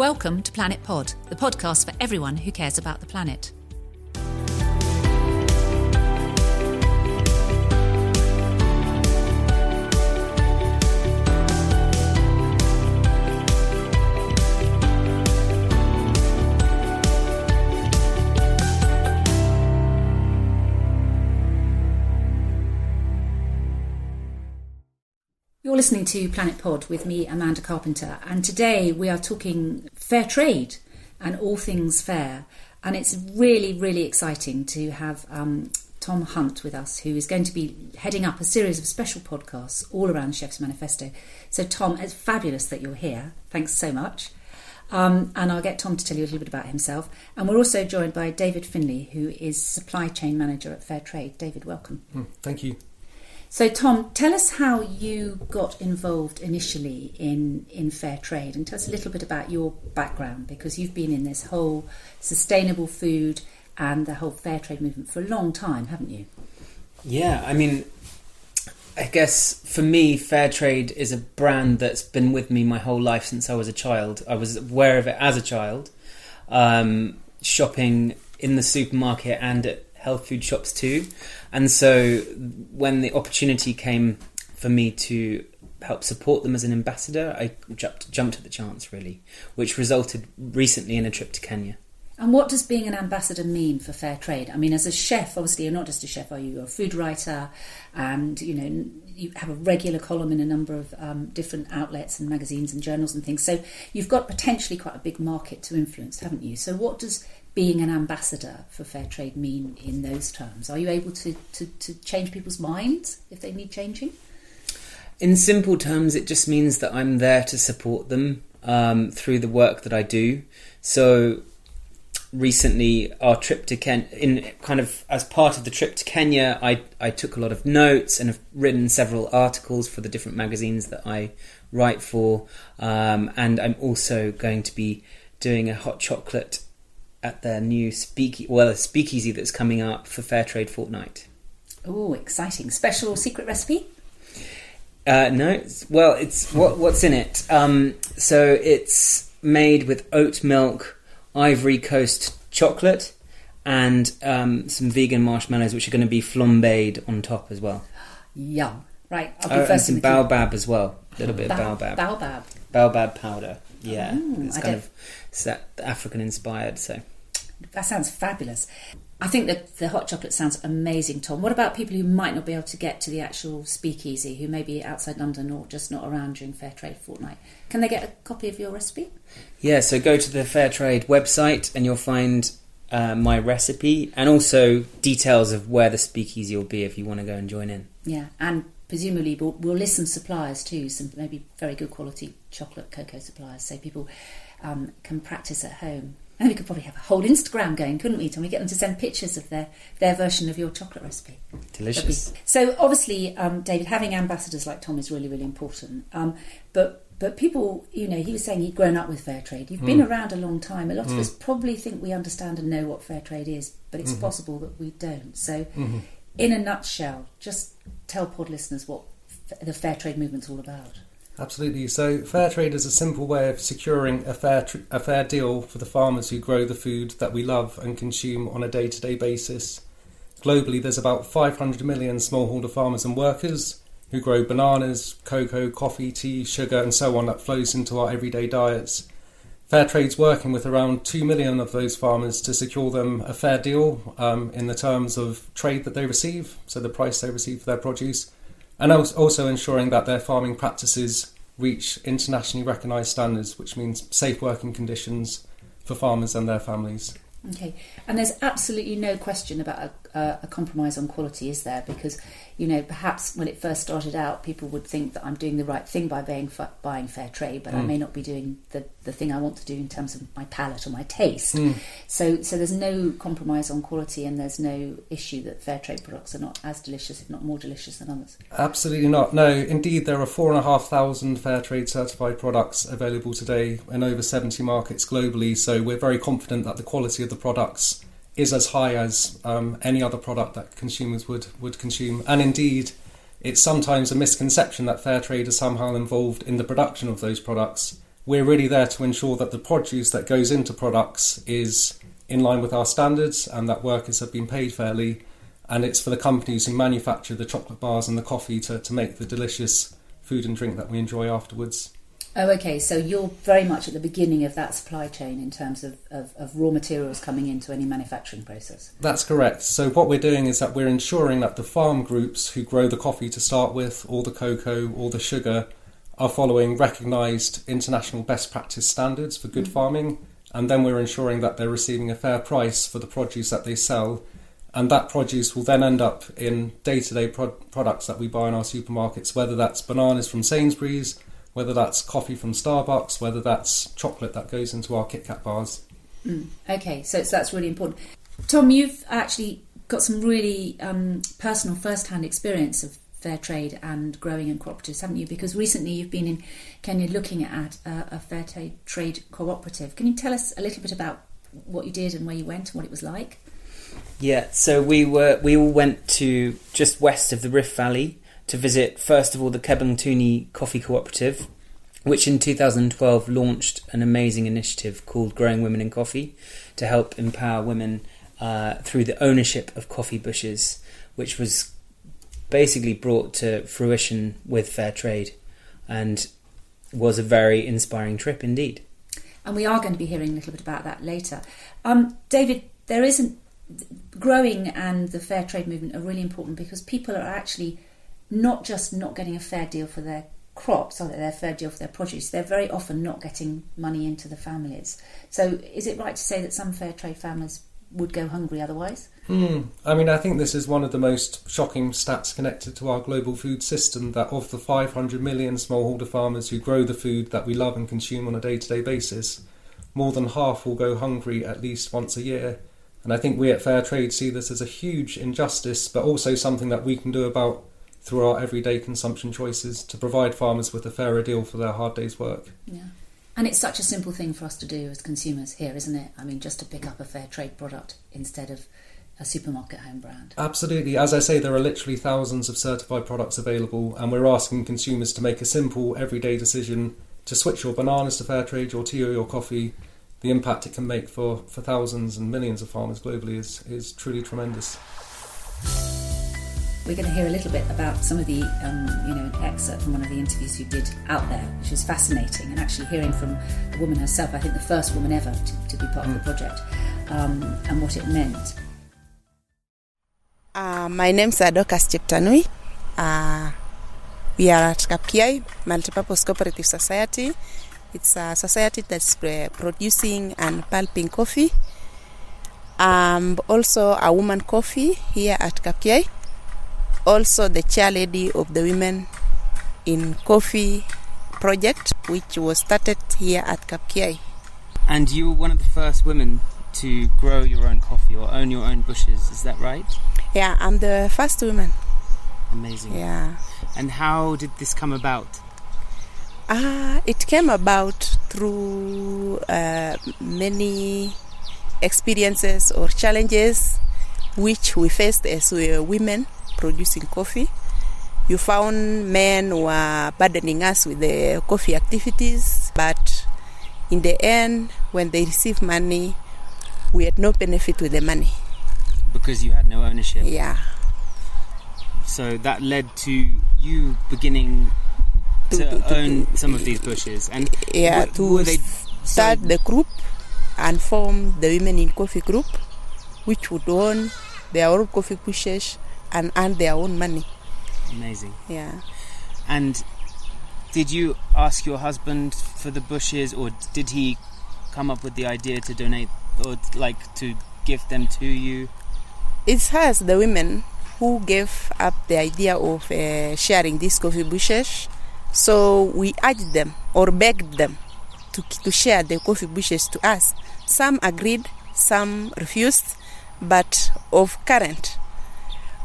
Welcome to Planet Pod, the podcast for everyone who cares about the planet. Listening to Planet Pod with me, Amanda Carpenter, and today we are talking fair trade and all things fair. And it's really, really exciting to have um, Tom Hunt with us, who is going to be heading up a series of special podcasts all around Chef's Manifesto. So, Tom, it's fabulous that you're here. Thanks so much. Um, and I'll get Tom to tell you a little bit about himself. And we're also joined by David Finley, who is supply chain manager at Fair Trade. David, welcome. Mm, thank you. So, Tom, tell us how you got involved initially in, in fair trade and tell us a little bit about your background because you've been in this whole sustainable food and the whole fair trade movement for a long time, haven't you? Yeah, I mean, I guess for me, fair trade is a brand that's been with me my whole life since I was a child. I was aware of it as a child, um, shopping in the supermarket and at health food shops too. And so when the opportunity came for me to help support them as an ambassador, I jumped, jumped at the chance really, which resulted recently in a trip to Kenya. And what does being an ambassador mean for fair trade? I mean, as a chef, obviously, you're not just a chef, are you? You're a food writer, and you know you have a regular column in a number of um, different outlets and magazines and journals and things. So you've got potentially quite a big market to influence, haven't you? So what does being an ambassador for fair trade mean in those terms? Are you able to, to, to change people's minds if they need changing? In simple terms, it just means that I'm there to support them um, through the work that I do. So recently, our trip to Kenya, in kind of as part of the trip to Kenya, I I took a lot of notes and have written several articles for the different magazines that I write for, um, and I'm also going to be doing a hot chocolate at their new speak well a speakeasy that's coming up for Fair Trade Fortnight. Oh, exciting! Special secret recipe? Uh, no, it's, well, it's what, what's in it. Um, so it's made with oat milk, Ivory Coast chocolate, and um, some vegan marshmallows, which are going to be flambéed on top as well. Yum! Right, I'll be oh, first. And some baobab as well. A little bit ba- of baobab. Baobab. Baobab powder. Yeah, Ooh, it's I kind don't- of African inspired. So That sounds fabulous. I think that the hot chocolate sounds amazing, Tom. What about people who might not be able to get to the actual speakeasy, who may be outside London or just not around during Fair Trade Fortnight? Can they get a copy of your recipe? Yeah, so go to the Fair Trade website and you'll find uh, my recipe and also details of where the speakeasy will be if you want to go and join in. Yeah, and presumably we'll, we'll list some suppliers too, some maybe very good quality chocolate cocoa suppliers, so people um, can practice at home. And we could probably have a whole Instagram going, couldn't we? Tom, we get them to send pictures of their, their version of your chocolate recipe. Delicious. So obviously, um, David, having ambassadors like Tom is really, really important. Um, but but people, you know, he was saying he'd grown up with fair trade. You've been around a long time. A lot of us probably think we understand and know what fair trade is, but it's possible that we don't. So, in a nutshell, just tell pod listeners what f- the fair trade movement's all about. Absolutely. So, fair trade is a simple way of securing a fair tr- a fair deal for the farmers who grow the food that we love and consume on a day to day basis. Globally, there's about 500 million smallholder farmers and workers who grow bananas, cocoa, coffee, tea, sugar, and so on that flows into our everyday diets. Fair Trade's working with around 2 million of those farmers to secure them a fair deal um, in the terms of trade that they receive, so the price they receive for their produce, and also ensuring that their farming practices reach internationally recognised standards, which means safe working conditions for farmers and their families. Okay, and there's absolutely no question about a, a, compromise on quality, is there? Because you know, perhaps when it first started out, people would think that I'm doing the right thing by buying, buying fair trade, but I mm. may not be doing the, the thing I want to do in terms of my palate or my taste. Mm. So, so there's no compromise on quality, and there's no issue that fair trade products are not as delicious, if not more delicious, than others. Absolutely not. No, indeed, there are four and a half thousand fair trade certified products available today in over 70 markets globally. So we're very confident that the quality of the products is as high as um, any other product that consumers would, would consume. And indeed, it's sometimes a misconception that fair trade is somehow involved in the production of those products. we're really there to ensure that the produce that goes into products is in line with our standards and that workers have been paid fairly. And it's for the companies who manufacture the chocolate bars and the coffee to, to make the delicious food and drink that we enjoy afterwards. Oh, okay. So you're very much at the beginning of that supply chain in terms of, of, of, raw materials coming into any manufacturing process. That's correct. So what we're doing is that we're ensuring that the farm groups who grow the coffee to start with, or the cocoa, or the sugar, are following recognised international best practice standards for good mm-hmm. farming, and then we're ensuring that they're receiving a fair price for the produce that they sell. And that produce will then end up in day to day products that we buy in our supermarkets, whether that's bananas from Sainsbury's, whether that's coffee from Starbucks, whether that's chocolate that goes into our Kit Kat bars. Mm, okay, so that's really important. Tom, you've actually got some really um, personal first hand experience of fair trade and growing in cooperatives, haven't you? Because recently you've been in Kenya looking at a, a fair trade cooperative. Can you tell us a little bit about what you did and where you went and what it was like? Yeah, so we were we all went to just west of the Rift Valley to visit, first of all, the Kabngetuny Coffee Cooperative, which in 2012 launched an amazing initiative called Growing Women in Coffee to help empower women uh, through the ownership of coffee bushes, which was basically brought to fruition with fair trade and was a very inspiring trip indeed. And we are going to be hearing a little bit about that later. Um, David, there isn't growing and the fair trade movement are really important because people are actually not just not getting a fair deal for their crops or their fair deal for their produce, they're very often not getting money into the families. So, is it right to say that some fair trade farmers would go hungry otherwise? Mm. I mean, I think this is one of the most shocking stats connected to our global food system that of the 500 million smallholder farmers who grow the food that we love and consume on a day to day basis, more than half will go hungry at least once a year. And I think we at Fair Trade see this as a huge injustice, but also something that we can do about through our everyday consumption choices to provide farmers with a fairer deal for their hard day's work. Yeah. And it's such a simple thing for us to do as consumers here, isn't it? I mean, just to pick up a fair trade product instead of a supermarket home brand. Absolutely. As I say, there are literally thousands of certified products available, and we're asking consumers to make a simple, everyday decision to switch your bananas to fair trade, your tea or your coffee. The impact it can make for, for thousands and millions of farmers globally is, is truly tremendous we're going to hear a little bit about some of the, um, you know, an excerpt from one of the interviews you did out there, which was fascinating, and actually hearing from a woman herself, I think the first woman ever to, to be part of the mm. project, um, and what it meant. Uh, my name's Adokas Cheptanui. Uh, we are at Kapkiai Multipurpose Cooperative Society. It's a society that's producing and pulping coffee. I'm also a woman coffee here at Kapkiai also the chair lady of the Women in Coffee project, which was started here at Kapkiai. And you were one of the first women to grow your own coffee or own your own bushes, is that right? Yeah, I'm the first woman. Amazing. Yeah. And how did this come about? Uh, it came about through uh, many experiences or challenges which we faced as we were women producing coffee. You found men were burdening us with the coffee activities, but in the end, when they received money, we had no benefit with the money. Because you had no ownership? Yeah. So that led to you beginning to, to, to own to, some of these bushes. And yeah, to they, start the group and form the Women in Coffee group, which would own their own coffee bushes and earn their own money. Amazing. Yeah. And did you ask your husband for the bushes, or did he come up with the idea to donate, or like to give them to you? It's us, the women, who gave up the idea of uh, sharing these coffee bushes. So we urged them or begged them to, to share the coffee bushes to us. Some agreed, some refused, but of current,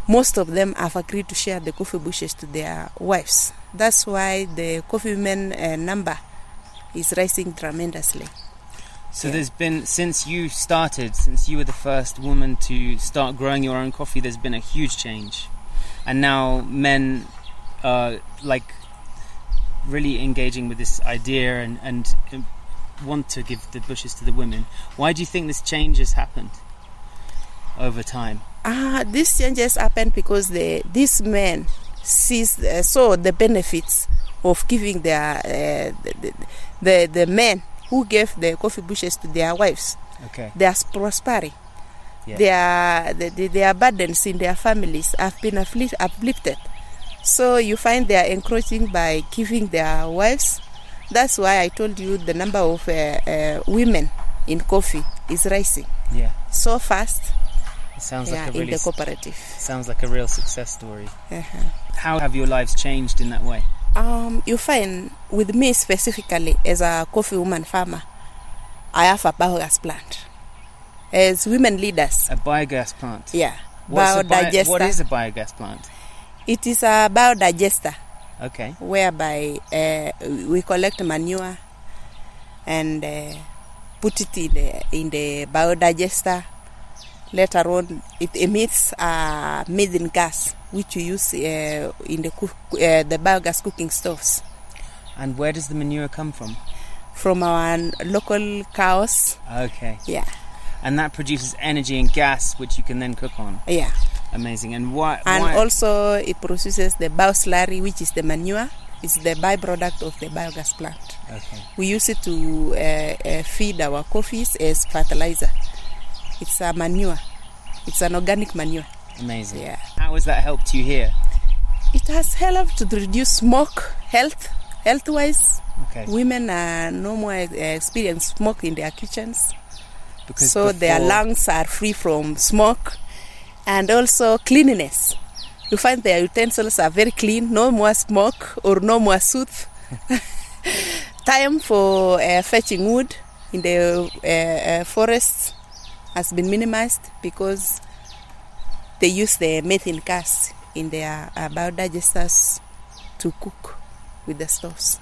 most of them have agreed to share the coffee bushes to their wives. That's why the coffee men uh, number is rising tremendously. So yeah. there's been since you started, since you were the first woman to start growing your own coffee, there's been a huge change, and now men, are like really engaging with this idea and, and um, want to give the bushes to the women. Why do you think this change has happened over time? Ah, these changes happen because the these men sees uh, saw the benefits of giving their uh, the, the the men who gave the coffee bushes to their wives. Okay. They are prospering. Yeah. Their the, the, their burdens in their families have been uplifted. So you find they are encroaching by giving their wives. That's why I told you the number of uh, uh, women in coffee is rising Yeah. so fast. It sounds yeah, like a in the cooperative. sounds like a real success story. Uh-huh. How have your lives changed in that way? Um, you find with me specifically as a coffee woman farmer, I have a biogas plant. As women leaders, A biogas plant. yeah, What's a bio- biodigester. what is a biogas plant? It is a biodigester Okay. whereby uh, we collect manure and uh, put it in the in the biodigester. Later on, it emits uh, methane gas, which you use uh, in the cook, uh, the biogas cooking stoves. And where does the manure come from? from our local cows. Okay. Yeah, And that produces energy and gas, which you can then cook on. yeah. Amazing. And why? And why? also it produces the bioslurry, which is the manure. It's the byproduct of the biogas plant. okay. We use it to uh, uh, feed our coffees as fertilizer. It's a manure. It's an organic manure. Amazing. Yeah. How has that helped you here? It has helped to reduce smoke, health, health-wise. Okay. Women uh, no more uh, experience smoke in their kitchens. Because so their lungs are free from smoke and also cleanliness you find their utensils are very clean no more smoke or no more soot time for uh, fetching wood in the uh, uh, forests has been minimized because they use the methane gas in their uh, biodigesters to cook with the stoves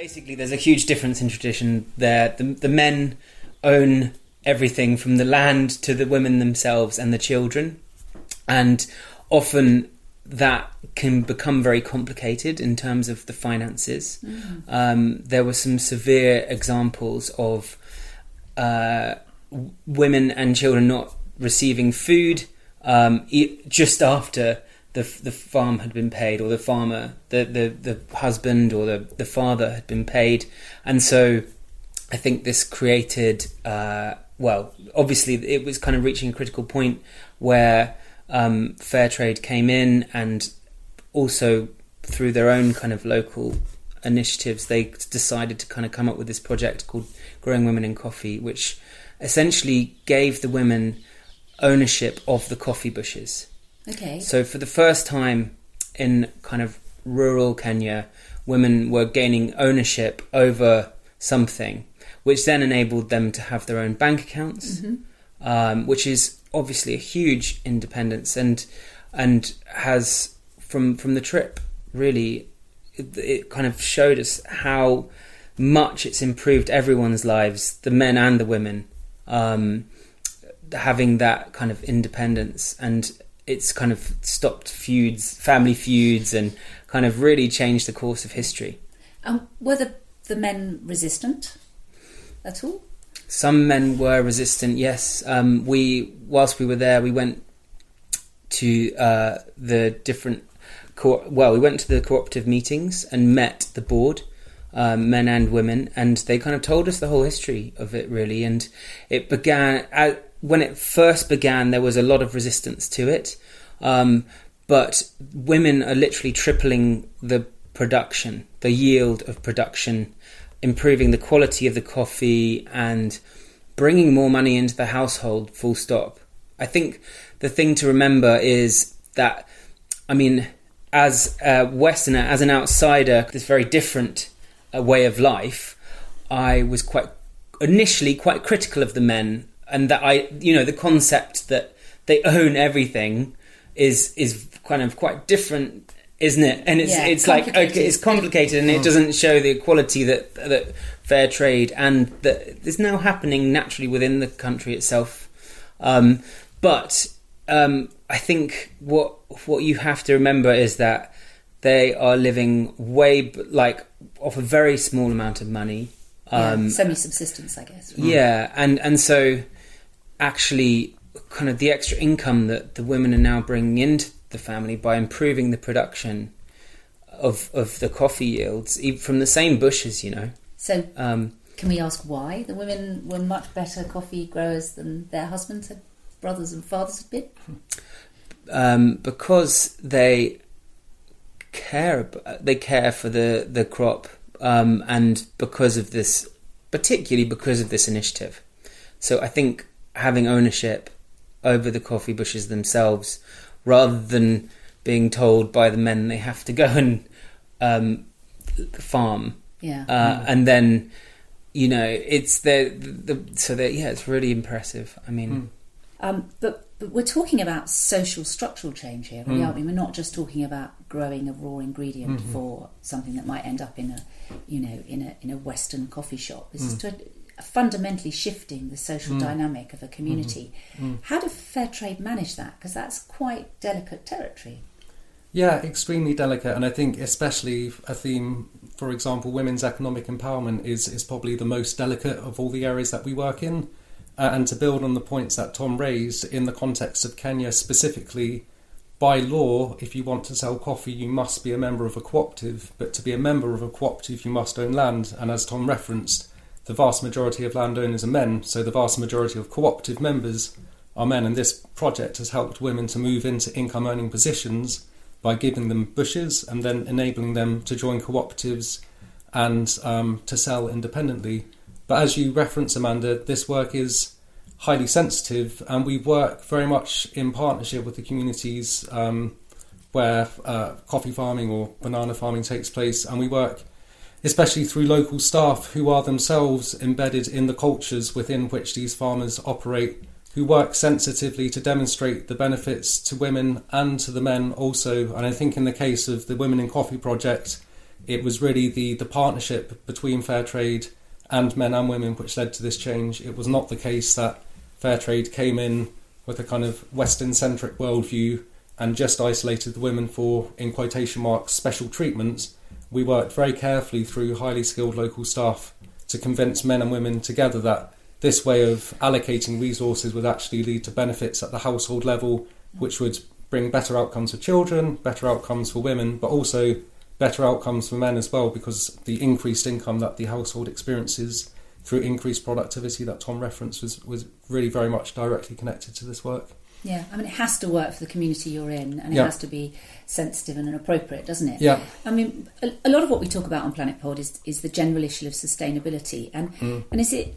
basically there's a huge difference in tradition there. The, the men own everything from the land to the women themselves and the children, and often that can become very complicated in terms of the finances. Um, there were some severe examples of uh, w- women and children not receiving food um, e- just after the the farm had been paid, or the farmer, the the, the husband or the, the father had been paid, and so I think this created uh, well, obviously it was kind of reaching a critical point where um, fair trade came in, and also through their own kind of local initiatives, they decided to kind of come up with this project called Growing Women in Coffee, which essentially gave the women ownership of the coffee bushes. Okay. So for the first time in kind of rural Kenya, women were gaining ownership over something, which then enabled them to have their own bank accounts, um, which is obviously a huge independence and and has from from the trip really it, it kind of showed us how much it's improved everyone's lives, the men and the women, um, having that kind of independence. And it's kind of stopped feuds, family feuds, and kind of really changed the course of history. Um, were the, the men resistant at all? Some men were resistant. Yes, um, we whilst we were there, we went to uh, the different. Co- well, we went to the cooperative meetings and met the board, um, men and women, and they kind of told us the whole history of it really. And it began when it first began. There was a lot of resistance to it, um, but women are literally tripling the production, the yield of production, improving the quality of the coffee, and bringing more money into the household. Full stop. I think the thing to remember is that, I mean, as a Westerner, as an outsider, this very different uh, way of life, I was quite initially quite critical of the men, and that I, you know, the concept that they own everything is is kind of quite different isn't it? And it's Yeah, it's like okay, it's complicated, and it doesn't show the equality that that fair trade and that is now happening naturally within the country itself. Um, but um, I think what what you have to remember is that they are living way b- like off a very small amount of money. Um, Semi-subsistence, I guess. yeah, and and so actually, kind of the extra income that the women are now bringing into the family by improving the production of of the coffee yields from the same bushes, you know. So, Um, can we ask why the women were much better coffee growers than their husbands, had brothers and fathers had been? um, because they care they care for the the crop um, and because of this particularly because of this initiative so i think having ownership over the coffee bushes themselves rather than being told by the men they have to go and um, farm Yeah. uh, and then you know it's the, the, the so that yeah it's really impressive i mean Um, but, but we're talking about social structural change here, really, Mm. aren't we? We're not just talking about growing a raw ingredient Mm-hmm. for something that might end up in a, you know, in a in a Western coffee shop. This Mm. is to, fundamentally shifting the social dynamic of a community. Mm. How do fair trade manage that? Because that's quite delicate territory. Yeah, extremely delicate, and I think especially a theme, for example, women's economic empowerment is is probably the most delicate of all the areas that we work in. Uh, and to build on the points that Tom raised in the context of Kenya specifically, by law, if you want to sell coffee, you must be a member of a cooperative. But to be a member of a cooperative, you must own land. And as Tom referenced, the vast majority of landowners are men, so the vast majority of cooperative members are men. And this project has helped women to move into income earning positions by giving them bushes and then enabling them to join cooperatives and um, to sell independently. But as you reference, Amanda, this work is highly sensitive, and we work very much in partnership with the communities um, where uh, coffee farming or banana farming takes place, and we work especially through local staff who are themselves embedded in the cultures within which these farmers operate, who work sensitively to demonstrate the benefits to women and to the men also. And I think in the case of the Women in Coffee project, it was really the, the partnership between fair trade and men and women which led to this change. It was not the case that fair trade came in with a kind of Western centric worldview and just isolated the women for, in quotation marks, special treatments. We worked very carefully through highly skilled local staff to convince men and women together that this way of allocating resources would actually lead to benefits at the household level, which would bring better outcomes for children, better outcomes for women, but also better outcomes for men as well because the increased income that the household experiences through increased productivity that Tom referenced was, was really very much directly connected to this work. Yeah, I mean, it has to work for the community you're in, and it Yeah. has to be sensitive and appropriate, doesn't it? Yeah. I mean, a, a lot of what we talk about on Planet Pod is, is the general issue of sustainability, and Mm. and is it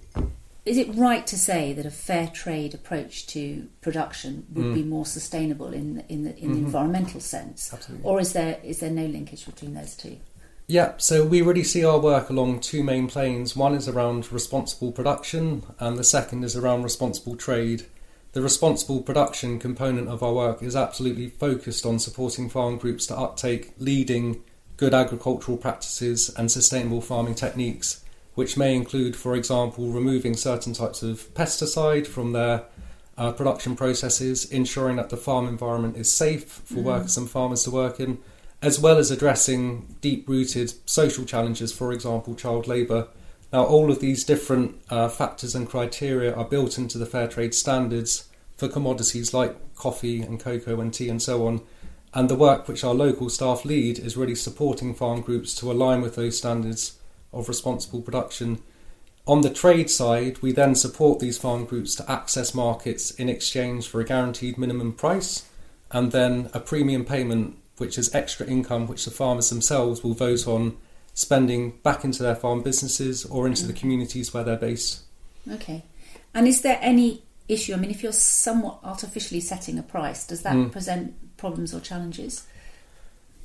is it right to say that a fair trade approach to production would Mm. be more sustainable in in the in the environmental sense, Mm-hmm. Absolutely. or is there is there no linkage between those two? Yeah, so we really see our work along two main planes. One is around responsible production, and the second is around responsible trade. The responsible production component of our work is absolutely focused on supporting farm groups to uptake leading good agricultural practices and sustainable farming techniques, which may include, for example, removing certain types of pesticide from their uh, production processes, ensuring that the farm environment is safe for workers and farmers to work in, as well as addressing deep rooted social challenges, for example, child labour. Now, all of these different uh, factors and criteria are built into the fair trade standards for commodities like coffee and cocoa and tea and so on. And the work which our local staff lead is really supporting farm groups to align with those standards of responsible production. On the trade side, we then support these farm groups to access markets in exchange for a guaranteed minimum price and then a premium payment, which is extra income which the farmers themselves will vote on spending back into their farm businesses or into the communities where they're based. Okay, and is there any issue? I mean, if you're somewhat artificially setting a price, does that Mm. present problems or challenges?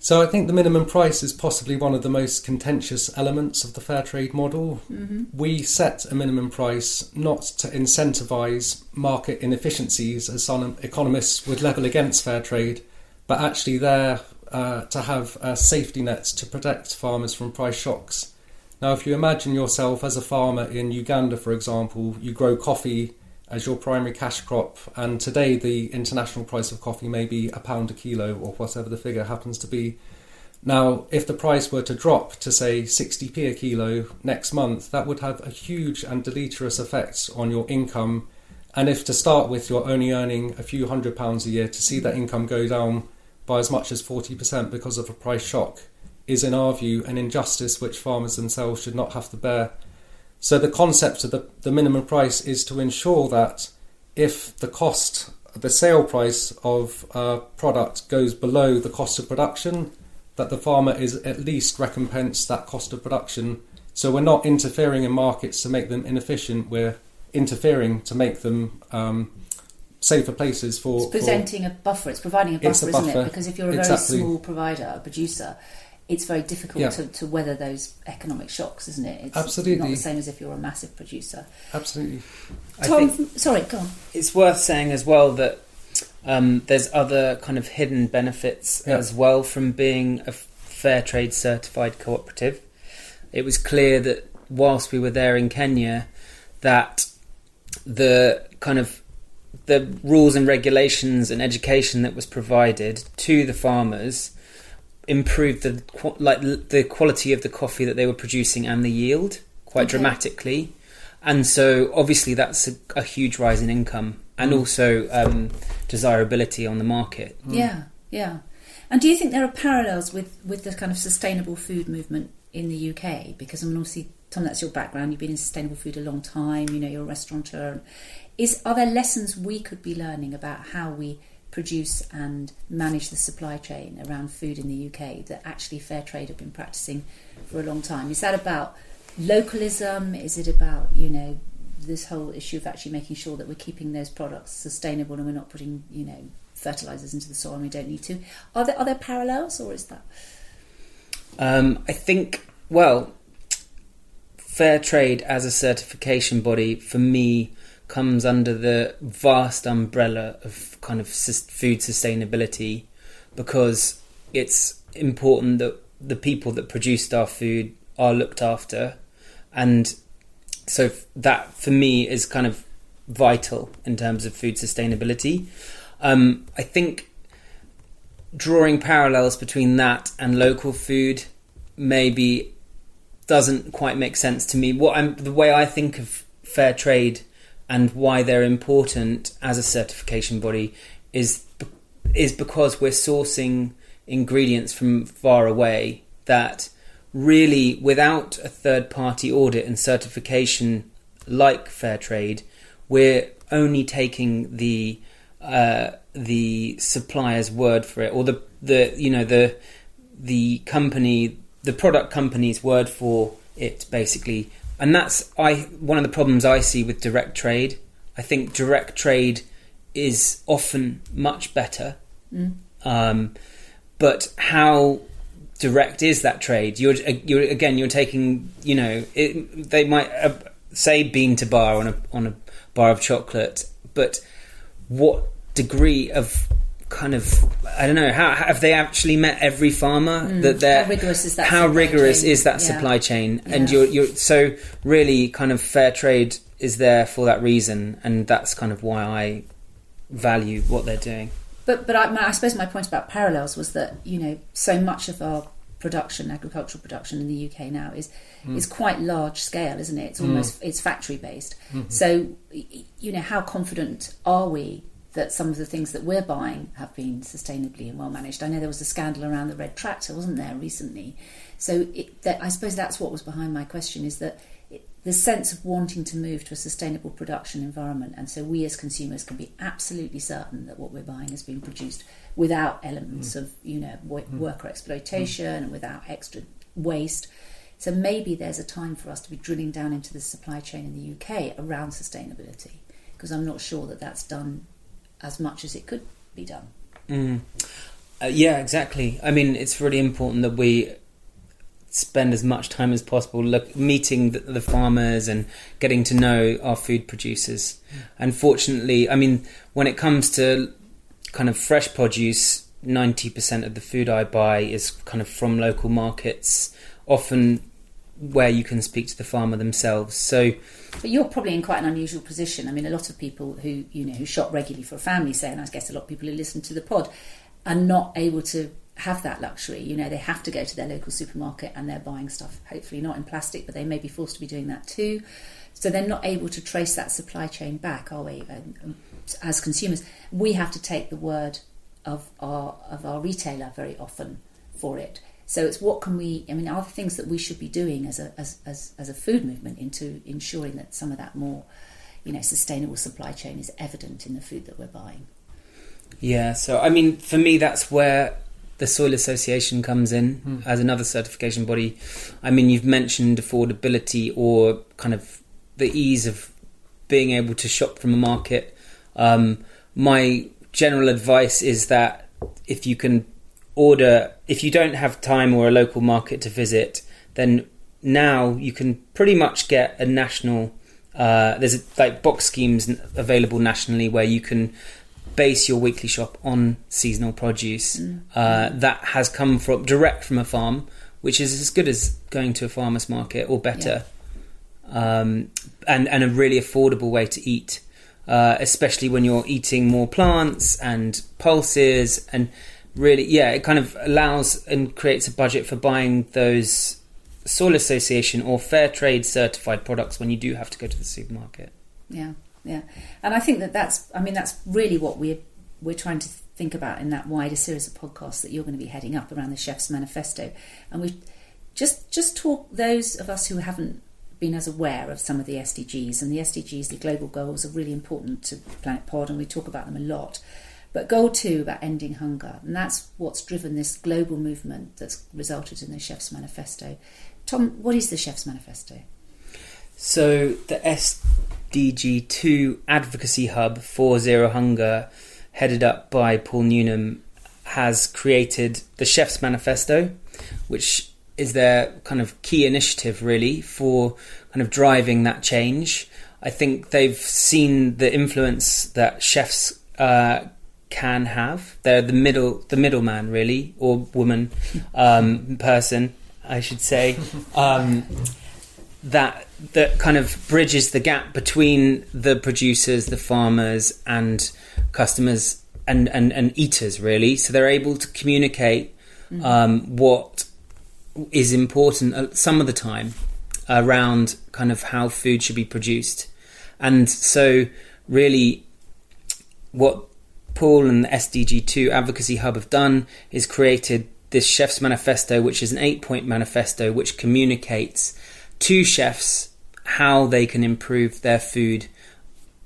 So I think the minimum price is possibly one of the most contentious elements of the fair trade model. Mm-hmm. We set a minimum price not to incentivise market inefficiencies, as some economists would level against fair trade, but actually there uh, to have uh, safety nets to protect farmers from price shocks. Now, if you imagine yourself as a farmer in Uganda, for example, you grow coffee as your primary cash crop, and today the international price of coffee may be a pound a kilo or whatever the figure happens to be. Now, if the price were to drop to say 60p a kilo next month, that would have a huge and deleterious effect on your income. And if to start with you're only earning a few hundred pounds a year, to see that income go down by as much as 40% because of a price shock is, in our view, an injustice which farmers themselves should not have to bear. So, the concept of the, the minimum price is to ensure that if the cost, the sale price of a product goes below the cost of production, that the farmer is at least recompensed that cost of production. So we're not interfering in markets to make them inefficient. We're interfering to make them um, safer places for. It's presenting for, a buffer. It's providing a buffer, It's a isn't it? Because if you're a Exactly. very small provider, a producer, it's very difficult Yeah. to, to weather those economic shocks, isn't it? It's Absolutely. not the same as if you're a massive producer. absolutely. Tom, sorry, go on. it's worth saying as well that um, there's other kind of hidden benefits Yeah. as well from being a fair trade certified cooperative. It was clear that whilst we were there in Kenya, that the kind of the rules and regulations and education that was provided to the farmers improved the like the quality of the coffee that they were producing and the yield quite Okay. dramatically and so obviously that's a, a huge rise in income and Mm. also um, desirability on the market Yeah, yeah. And do you think there are parallels with, with the kind of sustainable food movement in the UK? Because I mean, obviously, Tom, that's your background. You've been in sustainable food a long time. You know, you're a restaurateur. Is are there lessons we could be learning about how we produce and manage the supply chain around food in the UK that actually fair trade have been practicing for a long time? Is that about localism? Is it about you know this whole issue of actually making sure that we're keeping those products sustainable and we're not putting you know fertilizers into the soil and we don't need to? Are there are there parallels or is that Um, I think, well, fair trade as a certification body for me comes under the vast umbrella of kind of food sustainability because it's important that the people that produced our food are looked after and so that for me is kind of vital in terms of food sustainability um, i think drawing parallels between that and local food maybe doesn't quite make sense to me. What I'm the way I think of fair trade and why they're important as a certification body is is because we're sourcing ingredients from far away that really without a third party audit and certification like fair trade we're only taking the uh, the supplier's word for it or the the you know the the company the product company's word for it basically and that's i one of the problems i see with direct trade. I think direct trade is often much better um, but how direct is that trade? You're, you're again you're taking you know it, they might uh, say bean to bar on a on a bar of chocolate but what degree of kind of I don't know how have they actually met every farmer mm. that they're how rigorous is that how supply rigorous chain? is that Yeah. supply chain and you're you're so really kind of fair trade is there for that reason and that's kind of why I value what they're doing But but I, my, I suppose my point about parallels was that you know so much of our production, agricultural production in the UK now is mm. is quite large scale, isn't it? It's mm. almost it's factory based. Mm-hmm. So y- y- you know how confident are we that some of the things that we're buying have been sustainably and well managed? I know there was a scandal around the red tractor, wasn't there, recently? So it, that, I suppose that's what was behind my question is that it, the sense of wanting to move to a sustainable production environment, and so we as consumers can be absolutely certain that what we're buying has been produced without elements mm. of you know wo- mm. worker exploitation mm. and without extra waste. So maybe there's a time for us to be drilling down into the supply chain in the UK around sustainability, because I'm not sure that that's done as much as it could be done. Mm. Uh, yeah, exactly. I mean, it's really important that we spend as much time as possible look, meeting the, the farmers and getting to know our food producers. Unfortunately, I mean, when it comes to kind of fresh produce, 90% of the food I buy is kind of from local markets, often where you can speak to the farmer themselves. So, but you're probably in quite an unusual position. I mean, a lot of people who you know who shop regularly for a family, say, and I guess a lot of people who listen to the pod, are not able to have that luxury. You know, they have to go to their local supermarket and they're buying stuff, hopefully not in plastic, but they may be forced to be doing that too. So they're not able to trace that supply chain back, are we? Um, as consumers, we have to take the word of our of our retailer very often for it. So it's what can we? I mean, are the things that we should be doing as a as as, as a food movement into ensuring that some of that more, you know, sustainable supply chain is evident in the food that we're buying. Yeah. So I mean, for me, that's where the Soil Association comes in mm. as another certification body. I mean, you've mentioned affordability or kind of the ease of being able to shop from a market. Um, my general advice is that if you can order, if you don't have time or a local market to visit, then now you can pretty much get a national. Uh, there's like box schemes available nationally where you can base your weekly shop on seasonal produce mm. uh, that has come from direct from a farm, which is as good as going to a farmer's market or better, yeah. um, and and a really affordable way to eat uh, especially when you're eating more plants and pulses and really yeah it kind of allows and creates a budget for buying those soil association or fair trade certified products when you do have to go to the supermarket. Yeah yeah. And i think that that's i mean that's really what we're we're trying to think about in that wider series of podcasts that you're going to be heading up around the chef's manifesto. And we just just talk those of us who haven't been as aware of some of the SDGs, and the SDGs, the global goals, are really important to Planet Pod, and we talk about them a lot. But goal two about ending hunger, and that's what's driven this global movement that's resulted in the Chef's Manifesto. Tom, what is the Chef's Manifesto? So, the SDG 2 Advocacy Hub for Zero Hunger, headed up by Paul Newnham, has created the Chef's Manifesto, which is their kind of key initiative really for kind of driving that change. I think they've seen the influence that chefs uh, can have. They're the middle, the middleman really, or woman, um, person, I should say. Um, that that kind of bridges the gap between the producers, the farmers, and customers and, and, and eaters really. So they're able to communicate mm-hmm. um, what is important uh, some of the time around kind of how food should be produced. And so, really, what Paul and the SDG2 Advocacy Hub have done is created this Chef's Manifesto, which is an eight point manifesto which communicates to chefs how they can improve their food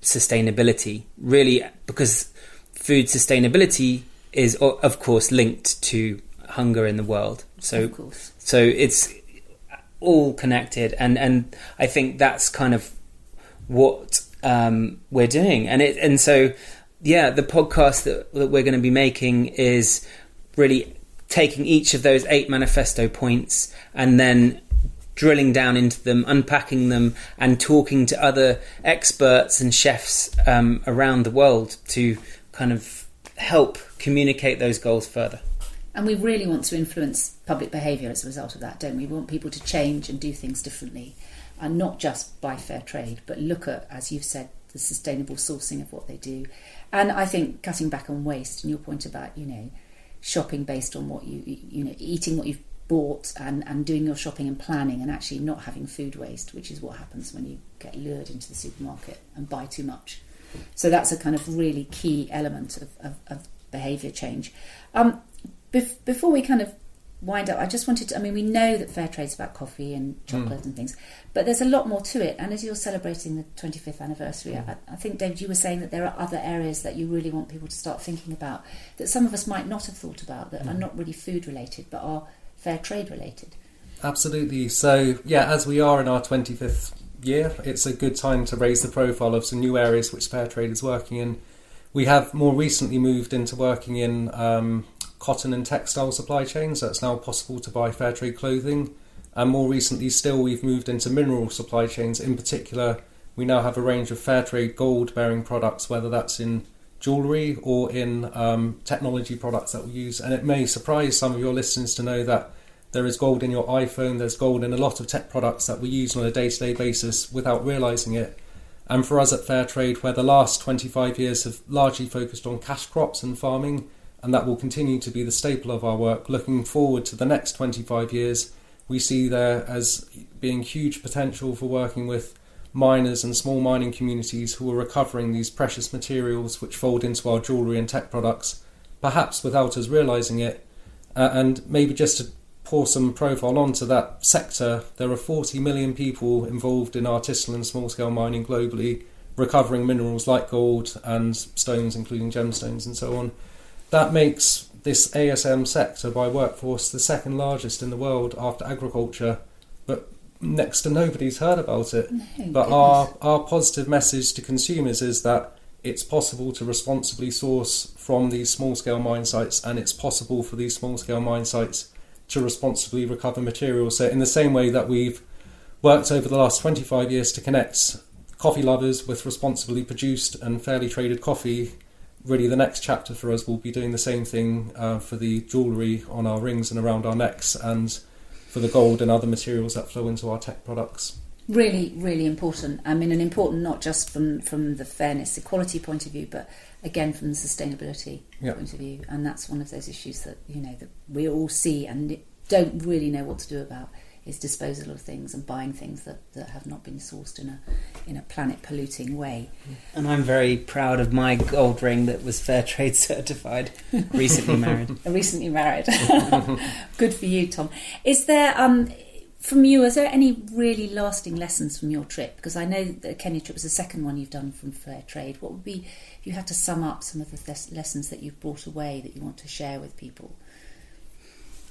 sustainability. Really, because food sustainability is, of course, linked to hunger in the world. So, so it's all connected, and and I think that's kind of what um, we're doing, and it and so yeah, the podcast that, that we're going to be making is really taking each of those eight manifesto points and then drilling down into them, unpacking them, and talking to other experts and chefs um, around the world to kind of help communicate those goals further. And we really want to influence public behaviour as a result of that, don't we? We want people to change and do things differently, and not just buy fair trade, but look at, as you've said, the sustainable sourcing of what they do. And I think cutting back on waste, and your point about, you know, shopping based on what you, you know, eating what you've bought and, and doing your shopping and planning and actually not having food waste, which is what happens when you get lured into the supermarket and buy too much. So that's a kind of really key element of, of, of behaviour change. Um, bef- before we kind of wind up, I just wanted to. I mean, we know that fair trade's about coffee and chocolate mm. and things, but there's a lot more to it. And as you're celebrating the 25th anniversary, mm. I, I, think, David, you were saying that there are other areas that you really want people to start thinking about that some of us might not have thought about that mm. are not really food related but are fair trade related. Absolutely. So, yeah, as we are in our 25th year, it's a good time to raise the profile of some new areas which fair trade is working in. We have more recently moved into working in um, cotton and textile supply chains, so it's now possible to buy fair trade clothing. And more recently, still, we've moved into mineral supply chains. In particular, we now have a range of fair trade gold bearing products, whether that's in jewellery or in um, technology products that we use. And it may surprise some of your listeners to know that there is gold in your iPhone, there's gold in a lot of tech products that we use on a day to day basis without realising it. And for us at Fairtrade, where the last 25 years have largely focused on cash crops and farming, and that will continue to be the staple of our work, looking forward to the next 25 years, we see there as being huge potential for working with miners and small mining communities who are recovering these precious materials which fold into our jewellery and tech products, perhaps without us realising it. Uh, and maybe just to pour some profile onto that sector, there are 40 million people involved in artisanal and small scale mining globally, recovering minerals like gold and stones, including gemstones and so on. That makes this ASM sector by workforce the second largest in the world after agriculture, but next to nobody's heard about it. Oh, no, but goodness. our, our positive message to consumers is that it's possible to responsibly source from these small scale mine sites and it's possible for these small scale mine sites to responsibly recover materials. So, in the same way that we've worked over the last 25 years to connect coffee lovers with responsibly produced and fairly traded coffee, really the next chapter for us will be doing the same thing uh, for the jewellery on our rings and around our necks and for the gold and other materials that flow into our tech products. really, really important. I mean, and important not just from from the fairness, equality point of view, but again from the sustainability Yeah. point of view. And that's one of those issues that you know that we all see and don't really know what to do about is disposal of things and buying things that, that have not been sourced in a in a planet polluting way. And I'm very proud of my gold ring that was fair trade certified, recently married. Recently married. Good for you, Tom. Is there um from you, is there any really lasting lessons from your trip? Because I know the Kenya trip was the second one you've done from Fair Trade. What would be, if you had to sum up some of the th- lessons that you've brought away that you want to share with people?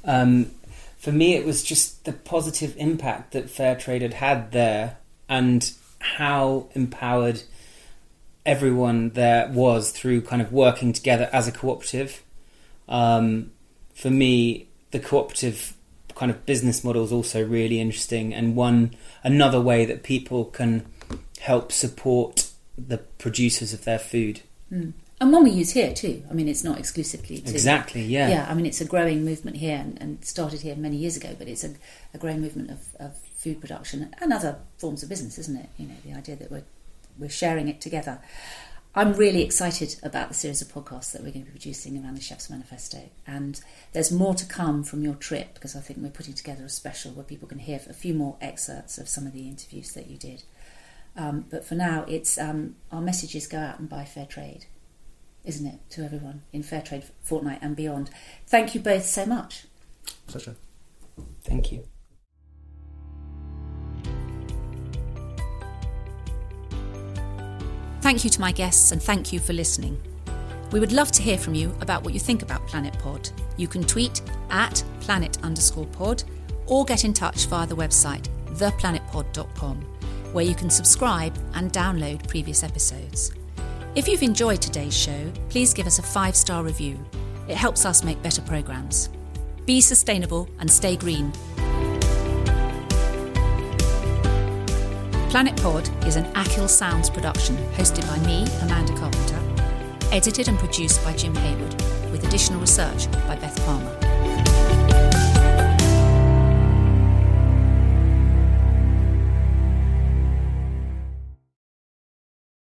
Um, for me, it was just the positive impact that fair trade had had there, and how empowered everyone there was through kind of working together as a cooperative. Um, for me, the cooperative kind of business model is also really interesting, and one another way that people can help support the producers of their food. Mm. And one we use here too. I mean, it's not exclusively to Exactly, yeah. yeah, I mean, it's a growing movement here and, and started here many years ago, but it's a, a growing movement of, of food production and other forms of business, isn't it? You know, the idea that we're, we're sharing it together. I'm really excited about the series of podcasts that we're going to be producing around the Chef's Manifesto. And there's more to come from your trip because I think we're putting together a special where people can hear a few more excerpts of some of the interviews that you did. Um, but for now, it's um, our messages go out and buy fair trade isn't it, to everyone in Fair Trade Fortnight and beyond. Thank you both so much. Pleasure. Thank you. Thank you to my guests and thank you for listening. We would love to hear from you about what you think about Planet Pod. You can tweet at planet underscore pod or get in touch via the website theplanetpod.com where you can subscribe and download previous episodes. If you've enjoyed today's show, please give us a five star review. It helps us make better programmes. Be sustainable and stay green. Planet Pod is an Achill Sounds production hosted by me, Amanda Carpenter, edited and produced by Jim Haywood, with additional research by Beth Palmer.